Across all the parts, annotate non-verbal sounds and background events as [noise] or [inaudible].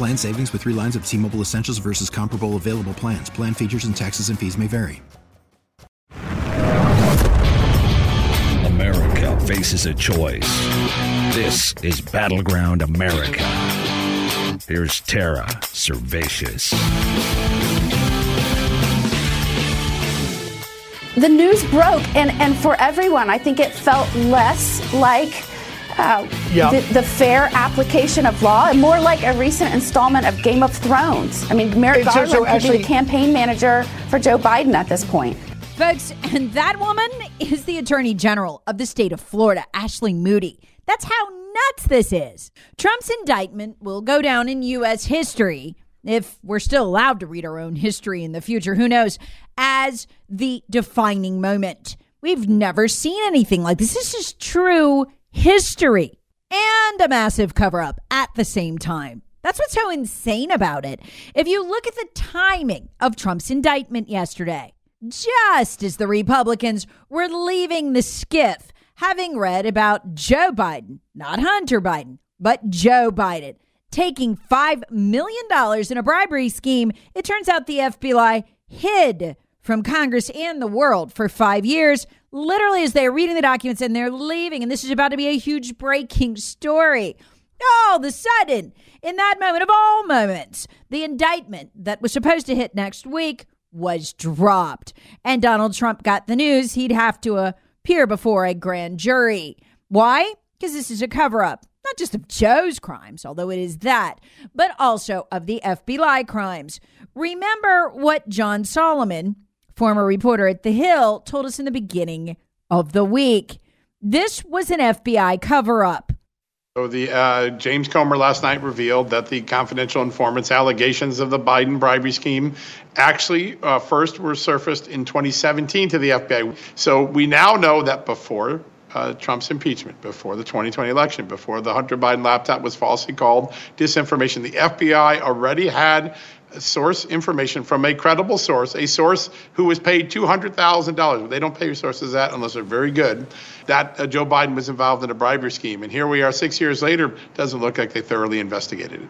Plan savings with three lines of T Mobile Essentials versus comparable available plans. Plan features and taxes and fees may vary. America faces a choice. This is Battleground America. Here's Tara Servatius. The news broke, and, and for everyone, I think it felt less like uh, Yep. the, the fair application of law and more like a recent installment of Game of Thrones. I mean, Merrick And so- Garland so could be actually- the campaign manager for Joe Biden at this point. Folks, and that woman is the Attorney General of the state of Florida, Ashley Moody. That's how nuts this is. Trump's indictment will go down in U.S. history, if we're still allowed to read our own history in the future, who knows, as the defining moment. We've never seen anything like this. This is true history and a massive cover up at the same time. That's what's so insane about it. If you look at the timing of Trump's indictment yesterday, just as the Republicans were leaving the skiff, having read about Joe Biden, not Hunter Biden, but Joe Biden, taking $5 million in a bribery scheme, it turns out the FBI hid from Congress and the world for five years, literally as they're reading the documents and they're leaving. And this is about to be a huge breaking story. All of a sudden, in that moment of all moments, the indictment that was supposed to hit next week was dropped. And Donald Trump got the news he'd have to appear before a grand jury. Why? Because this is a cover up, not just of Joe's crimes, although it is that, but also of the FBI crimes. Remember what John Solomon, former reporter at The Hill, told us in the beginning of the week. This was an FBI cover up. So the uh, James Comer last night revealed that the confidential informants allegations of the Biden bribery scheme actually uh, first were surfaced in 2017 to the FBI. So we now know that before uh, Trump's impeachment, before the 2020 election, before the Hunter Biden laptop was falsely called disinformation, the FBI already had source information from a credible source, a source who was paid $200,000. They don't pay sources that unless they're very good. That uh, Joe Biden was involved in a bribery scheme. And here we are six years later, doesn't look like they thoroughly investigated it.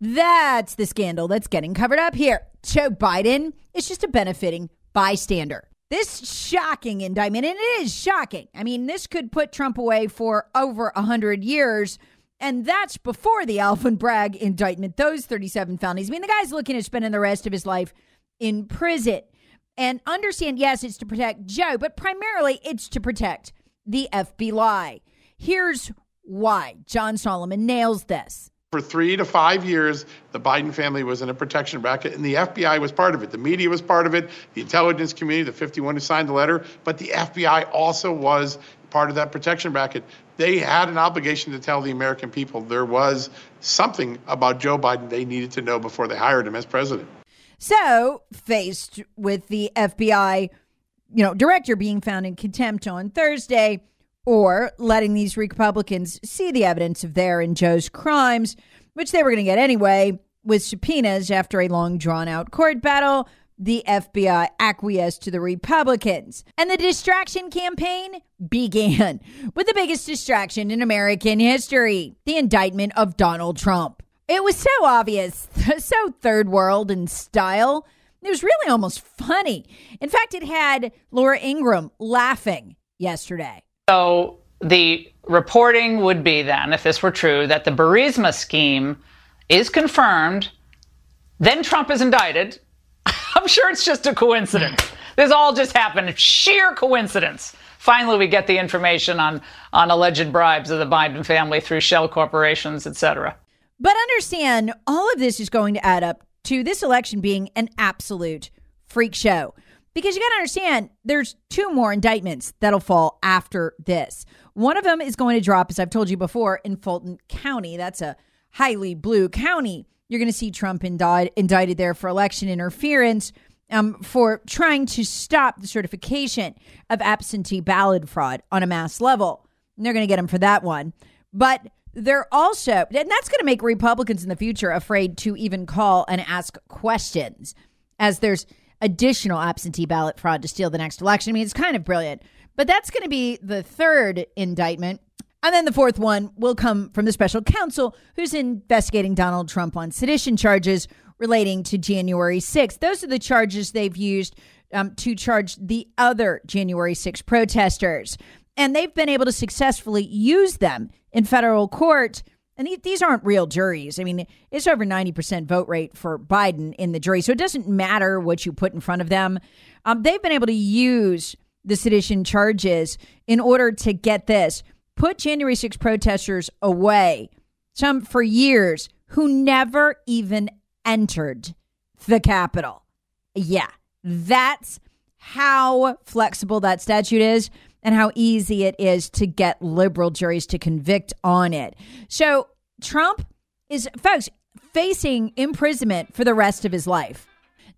That's the scandal that's getting covered up here. Joe Biden is just a benefiting bystander. This shocking indictment, and it is shocking. I mean, this could put Trump away for over 100 years. And that's before the Alvin Bragg indictment, those 37 felonies. I mean, the guy's looking at spending the rest of his life in prison. And understand, yes, it's to protect Joe, but primarily it's to protect the FBI. Here's why John Solomon nails this. For three to five years, the Biden family was in a protection bracket, and the FBI was part of it. The media was part of it, the intelligence community, the 51 who signed the letter, but the FBI also was part of that protection bracket. They had an obligation to tell the American people there was something about Joe Biden they needed to know before they hired him as president. So, faced with the FBI, you know, director being found in contempt on Thursday or letting these Republicans see the evidence of their and Joe's crimes, which they were going to get anyway, with subpoenas after a long drawn out court battle, the FBI acquiesced to the Republicans. And the distraction campaign began [laughs] with the biggest distraction in American history the indictment of Donald Trump. It was so obvious, [laughs] so third world in style. It was really almost funny. In fact, it had Laura Ingraham laughing yesterday. So the reporting would be then, if this were true, that the Burisma scheme is confirmed, then Trump is indicted. I'm sure it's just a coincidence. This all just happened. Sheer coincidence. Finally, we get the information on, on alleged bribes of the Biden family through shell corporations, et cetera. But understand, all of this is going to add up to this election being an absolute freak show. Because you got to understand, there's two more indictments that'll fall after this. One of them is going to drop, as I've told you before, in Fulton County. That's a highly blue county. You're going to see Trump indict, indicted there for election interference um, for trying to stop the certification of absentee ballot fraud on a mass level. And they're going to get him for that one. But they're also, and that's going to make Republicans in the future afraid to even call and ask questions, as there's additional absentee ballot fraud to steal the next election. I mean, it's kind of brilliant. But that's going to be the third indictment. And then the fourth one will come from the special counsel who's investigating Donald Trump on sedition charges relating to January 6th. Those are the charges they've used um, to charge the other January 6 protesters. And they've been able to successfully use them in federal court. And these aren't real juries. I mean, it's over 90% vote rate for Biden in the jury. So it doesn't matter what you put in front of them. Um, they've been able to use the sedition charges in order to get this put January 6 protesters away, some for years, who never even entered the Capitol. Yeah, that's how flexible that statute is and how easy it is to get liberal juries to convict on it. So Trump is, folks, facing imprisonment for the rest of his life.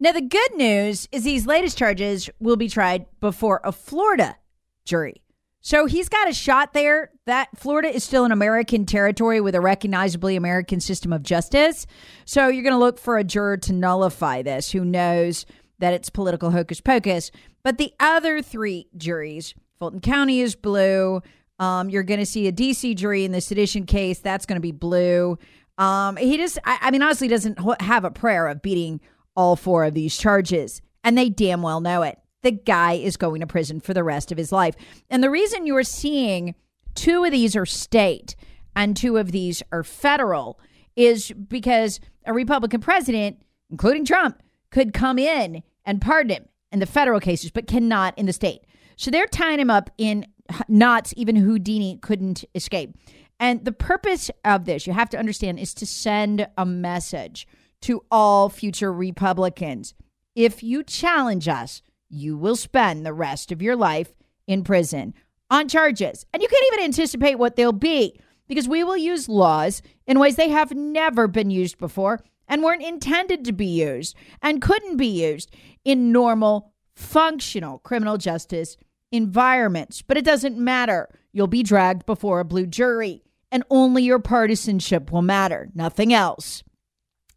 Now, the good news is these latest charges will be tried before a Florida jury. So he's got a shot there. That Florida is still an American territory with a recognizably American system of justice. So you're going to look for a juror to nullify this who knows that it's political hocus pocus. But the other three juries, Fulton County is blue. Um, you're going to see a DC jury in the sedition case. That's going to be blue. Um, he just, I, I mean, honestly, doesn't have a prayer of beating all four of these charges. And they damn well know it the guy is going to prison for the rest of his life. And the reason you're seeing two of these are state and two of these are federal is because a Republican president, including Trump, could come in and pardon him in the federal cases, but cannot in the state. So they're tying him up in knots even Houdini couldn't escape. And the purpose of this, you have to understand, is to send a message to all future Republicans. If you challenge us, you will spend the rest of your life in prison on charges. And you can't even anticipate what they'll be because we will use laws in ways they have never been used before and weren't intended to be used and couldn't be used in normal, functional criminal justice environments. But it doesn't matter. You'll be dragged before a blue jury, and only your partisanship will matter, nothing else.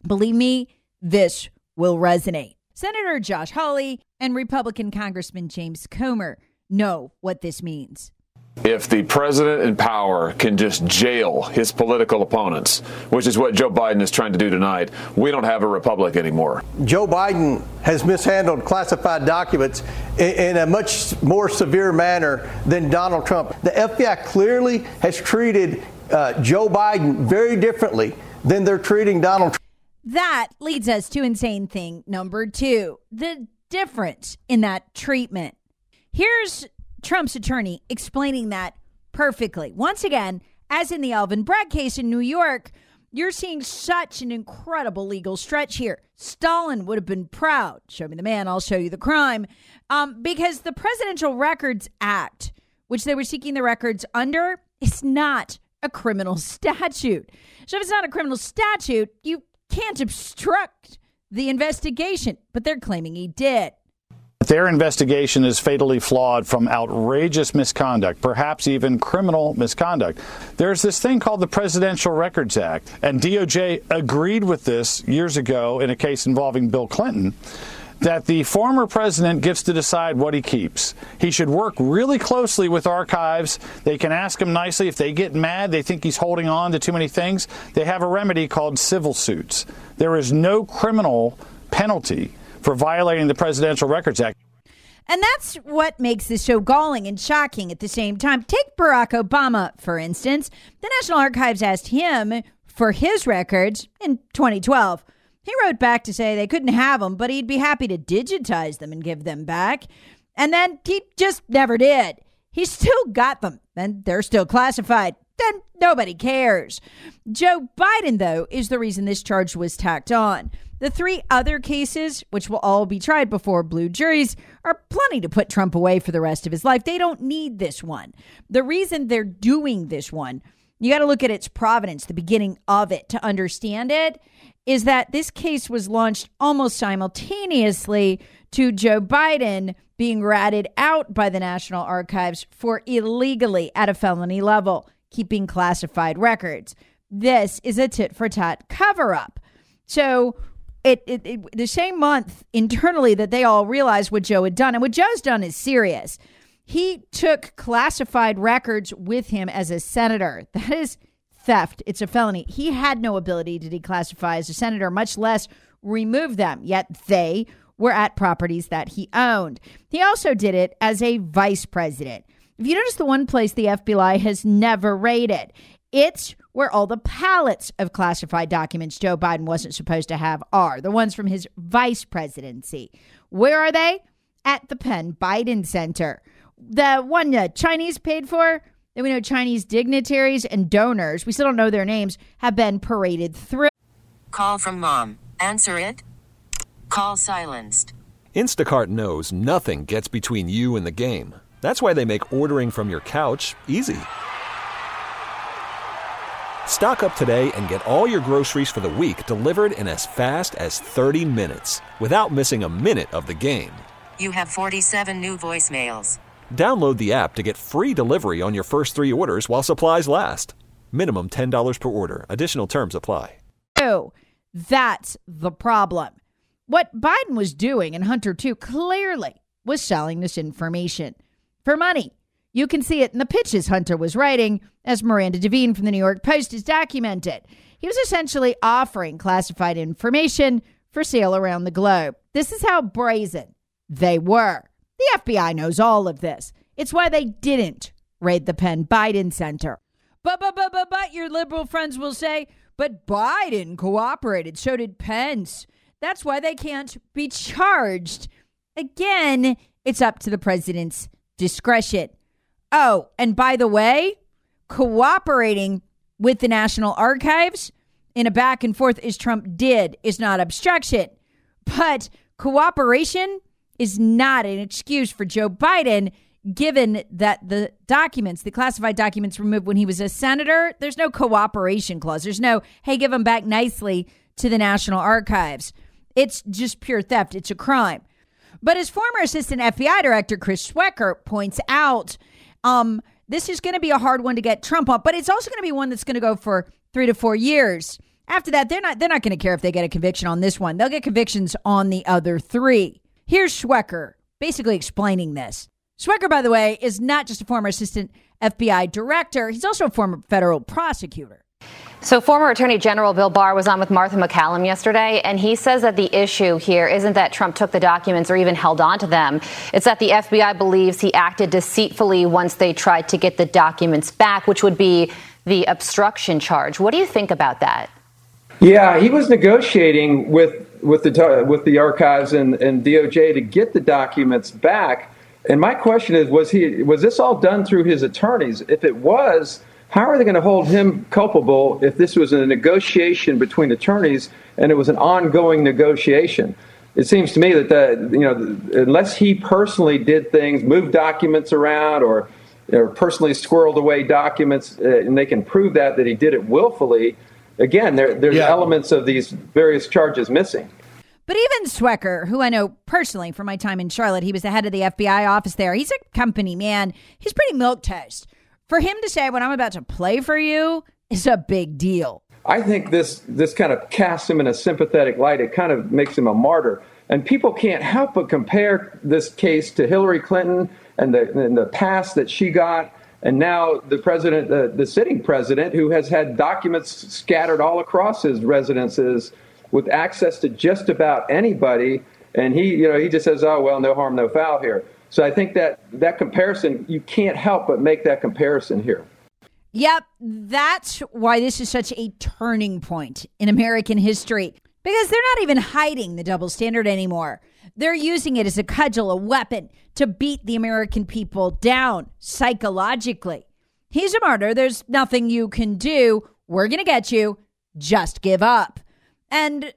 Believe me, this will resonate. Senator Josh Hawley and Republican Congressman James Comer know what this means. If the president in power can just jail his political opponents, which is what Joe Biden is trying to do tonight, we don't have a republic anymore. Joe Biden has mishandled classified documents in, a much more severe manner than Donald Trump. The FBI clearly has treated uh, Joe Biden very differently than they're treating Donald Trump. That leads us to insane thing number two the difference in that treatment. Here's Trump's attorney explaining that perfectly. Once again, as in the Alvin Bragg case in New York, you're seeing such an incredible legal stretch here. Stalin would have been proud. Show me the man, I'll show you the crime. Um, because the Presidential Records Act, which they were seeking the records under, is not a criminal [laughs] statute. So if it's not a criminal statute, you can't obstruct the investigation, but they're claiming he did. Their investigation is fatally flawed from outrageous misconduct, perhaps even criminal misconduct. There's this thing called the Presidential Records Act, and DOJ agreed with this years ago in a case involving Bill Clinton that the former president gets to decide what he keeps. He should work really closely with archives. They can ask him nicely if they get mad, they think he's holding on to too many things. They have a remedy called civil suits. There is no criminal penalty for violating the Presidential Records Act. And that's what makes this so galling and shocking at the same time. Take Barack Obama, for instance. The National Archives asked him for his records in 2012. He wrote back to say they couldn't have them, but he'd be happy to digitize them and give them back. And then he just never did. He [laughs] still got them, and they're still classified. Then nobody cares. Joe Biden, though, is the reason this charge was tacked on. The three other cases, which will all be tried before blue juries, are plenty to put Trump away for the rest of his life. They don't need this one. The reason they're doing this one, you got to look at its provenance, the beginning of it, to understand it, is that this case was launched almost simultaneously to Joe Biden being ratted out by the National Archives for illegally at a felony level keeping classified records. This is a tit for tat cover up. So, it, it, it, the same month internally that they all realized what Joe had done, and what Joe's done is serious. He took classified records with him as a senator. [laughs] That is theft. It's a felony. He had no ability to declassify as a senator, much less remove them. Yet they were at properties that he owned. He also did it as a vice president. If you notice the one place the FBI has never raided, it's where all the pallets of classified documents Joe Biden wasn't supposed to have are the ones from his vice presidency. Where are they? At the Penn Biden Center. The one the Chinese paid for, that we know Chinese dignitaries and donors, we still don't know their names, have been paraded through. Call from mom. Answer it. Call silenced. Instacart knows nothing gets between you and the game. That's why they make ordering from your couch easy. Stock up today and get all your groceries for the week delivered in as fast as 30 minutes without missing a minute of the game. You have 47 new voicemails. Download the app to get free delivery on your first three orders while supplies last. Minimum $10 per order. Additional terms apply. Oh, that's the problem. What Biden was doing, and Hunter too, clearly was selling this information for money. You can see it in the pitches Hunter was writing, as Miranda Devine from the New York Post has documented. He was essentially offering classified information for sale around the globe. This is how brazen they were. The FBI knows all of this. It's why they didn't raid the Penn Biden Center. But, but, but, but, but, your liberal friends will say, but Biden cooperated. So did Pence. That's why they can't be charged. Again, it's up to the president's discretion. Oh, and by the way, cooperating with the National Archives in a back and forth as Trump did is not obstruction. But cooperation is not an excuse for Joe Biden, given that the documents, the classified documents removed when he was a senator, there's no cooperation clause. There's no, hey, give them back nicely to the National Archives. It's just pure theft. It's a crime. But as former assistant FBI director Chris Swecker points out, um, this is going to be a hard one to get Trump on, but it's also going to be one that's going to go for three to four years. After that, they're not they're not going to care if they get a conviction on this one. They'll get convictions on the other three. Here's Swecker basically explaining this. Swecker, by the way, is not just a former assistant FBI director; he's also a former federal prosecutor. So, former Attorney General Bill Barr was on with Martha MacCallum yesterday, and he says that the issue here isn't that Trump took the documents or even held on to them. It's that the FBI believes he acted deceitfully once they tried to get the documents back, which would be the obstruction charge. What do you think about that? Yeah, he was negotiating with with the with the archives and, and DOJ to get the documents back. And my question is, was he was this all done through his attorneys? If it was, how are they going to hold him culpable if this was a negotiation between attorneys and it was an ongoing negotiation? It seems to me that the, you know unless he personally did things, moved documents around, or or personally squirreled away documents, uh, and they can prove that that he did it willfully. Again, there, there's yeah. elements of these various charges missing. But even Swecker, who I know personally from my time in Charlotte, he was the head of the FBI office there. He's a company man. He's pretty milk toast for him to say, "When I'm about to play for you," is a big deal. I think this this kind of casts him in a sympathetic light. It kind of makes him a martyr, and people can't help but compare this case to Hillary Clinton and the and the past that she got, and now the president, the, the sitting president, who has had documents scattered all across his residences with access to just about anybody, and he, you know, he just says, "Oh well, no harm, no foul here." So I think that that comparison, you can't help but make that comparison here. Yep, that's why this is such a turning point in American history because they're not even hiding the double standard anymore. They're using it as a cudgel, a weapon to beat the American people down psychologically. He's a martyr. There's nothing you can do. We're going to get you. Just give up. And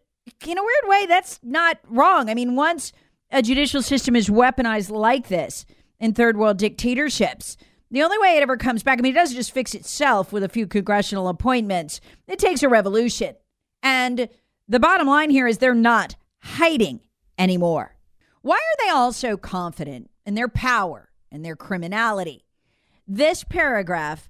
in a weird way, that's not wrong. I mean, once a judicial system is weaponized like this in third world dictatorships, the only way it ever comes back, I mean, it doesn't just fix itself with a few congressional appointments, it takes a revolution. And the bottom line here is they're not hiding anymore. Why are they all so confident in their power and their criminality? This paragraph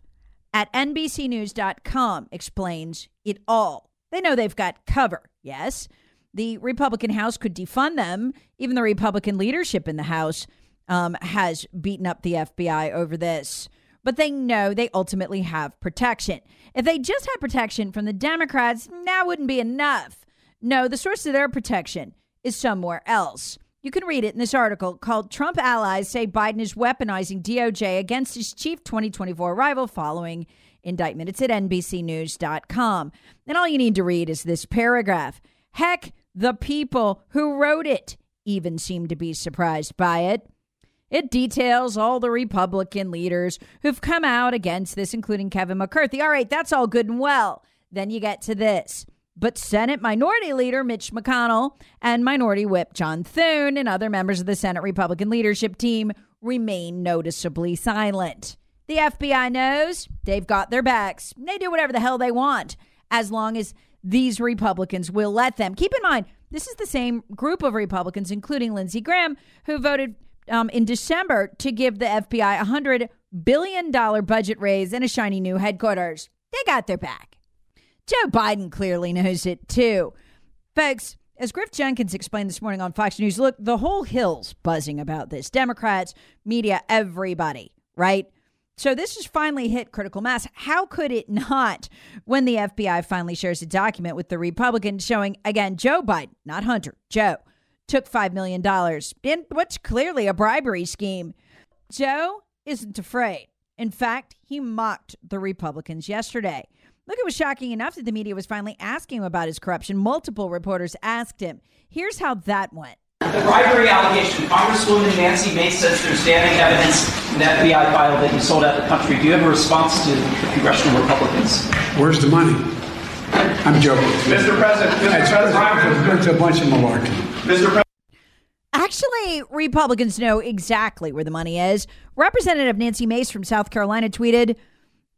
at NBCNews.com explains it all. They know they've got cover, yes. The Republican House could defund them. Even the Republican leadership in the House um, has beaten up the FBI over this. But they know they ultimately have protection. If they just had protection from the Democrats, that wouldn't be enough. No, the source of their protection is somewhere else. You can read it in this article called Trump Allies Say Biden is Weaponizing DOJ Against His Chief 2024 Rival Following Indictment. It's at NBCNews.com. And all you need to read is this paragraph. Heck, the people who wrote it even seem to be surprised by it. It details all the Republican leaders who've come out against this, including Kevin McCarthy. All right, that's all good and well. Then you get to this. But Senate Minority Leader Mitch McConnell and Minority Whip John Thune and other members of the Senate Republican leadership team remain noticeably silent. The FBI knows they've got their backs. They do whatever the hell they want as long as these Republicans will let them. Keep in mind, this is the same group of Republicans, including Lindsey Graham, who voted um, in December to give the FBI a $100 billion budget raise and a shiny new headquarters. They got their back. Joe Biden clearly knows it too. Folks, as Griff Jenkins explained this morning on Fox News, look, the whole hill's buzzing about this. Democrats, media, everybody, right? So this has finally hit critical mass. How could it not when the FBI finally shares a document with the Republicans showing, again, Joe Biden, not Hunter, Joe, took $5 million in what's clearly a bribery scheme. Joe isn't afraid. In fact, he mocked the Republicans yesterday. Look, it was shocking enough that the media was finally asking him about his corruption. Multiple reporters asked him. Here's how that went. The bribery allegation, Congresswoman Nancy Mace says there's damning evidence in the FBI file that you sold out the country. Do you have a response to the congressional Republicans? Where's the money? I'm joking. Mr. President, Mr. It's, President, it's a bunch of malarkey. Mr. President. Actually, Republicans know exactly where the money is. Representative Nancy Mace from South Carolina tweeted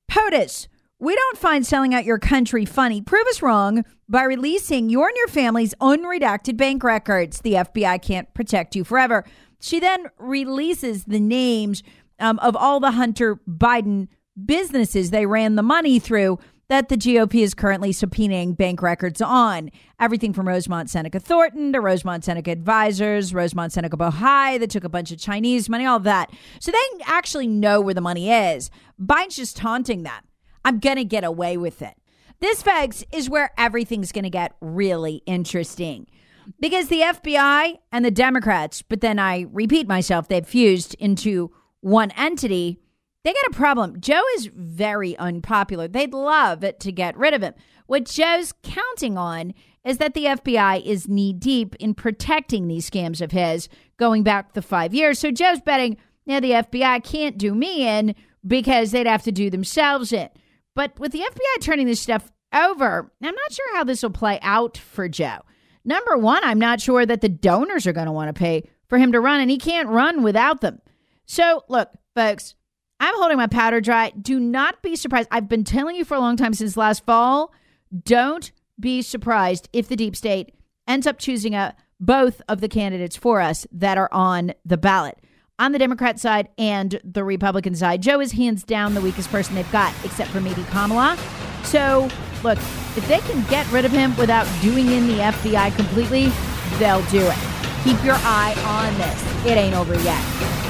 POTUS, we don't find selling out your country funny. Prove us wrong by releasing your and your family's unredacted bank records. The FBI can't protect you forever. She then releases the names um, of all the Hunter Biden businesses they ran the money through that the GOP is currently subpoenaing bank records on. Everything from Rosemont Seneca Thornton to Rosemont Seneca Advisors, Rosemont Seneca Bohai that took a bunch of Chinese money, all that. So they actually know where the money is. Biden's just taunting them. I'm going to get away with it. This, folks, is where everything's going to get really interesting because the FBI and the Democrats, but then I repeat myself, they've fused into one entity. They got a problem. Joe is very unpopular. They'd love it to get rid of him. What Joe's counting on is that the FBI is knee deep in protecting these scams of his going back the five years. So Joe's betting, yeah, the FBI can't do me in because they'd have to do themselves in. But with the FBI turning this stuff over, I'm not sure how this will play out for Joe. Number one, I'm not sure that the donors are going to want to pay for him to run, and he can't run without them. So, look, folks, I'm holding my powder dry. Do not be surprised. I've been telling you for a long time since last fall. Don't be surprised if the deep state ends up choosing a, both of the candidates for us that are on the ballot on the Democrat side and the Republican side. Joe is hands down the weakest person they've got, except for maybe Kamala. So, look, if they can get rid of him without doing in the FBI completely, they'll do it. Keep your eye on this. It ain't over yet.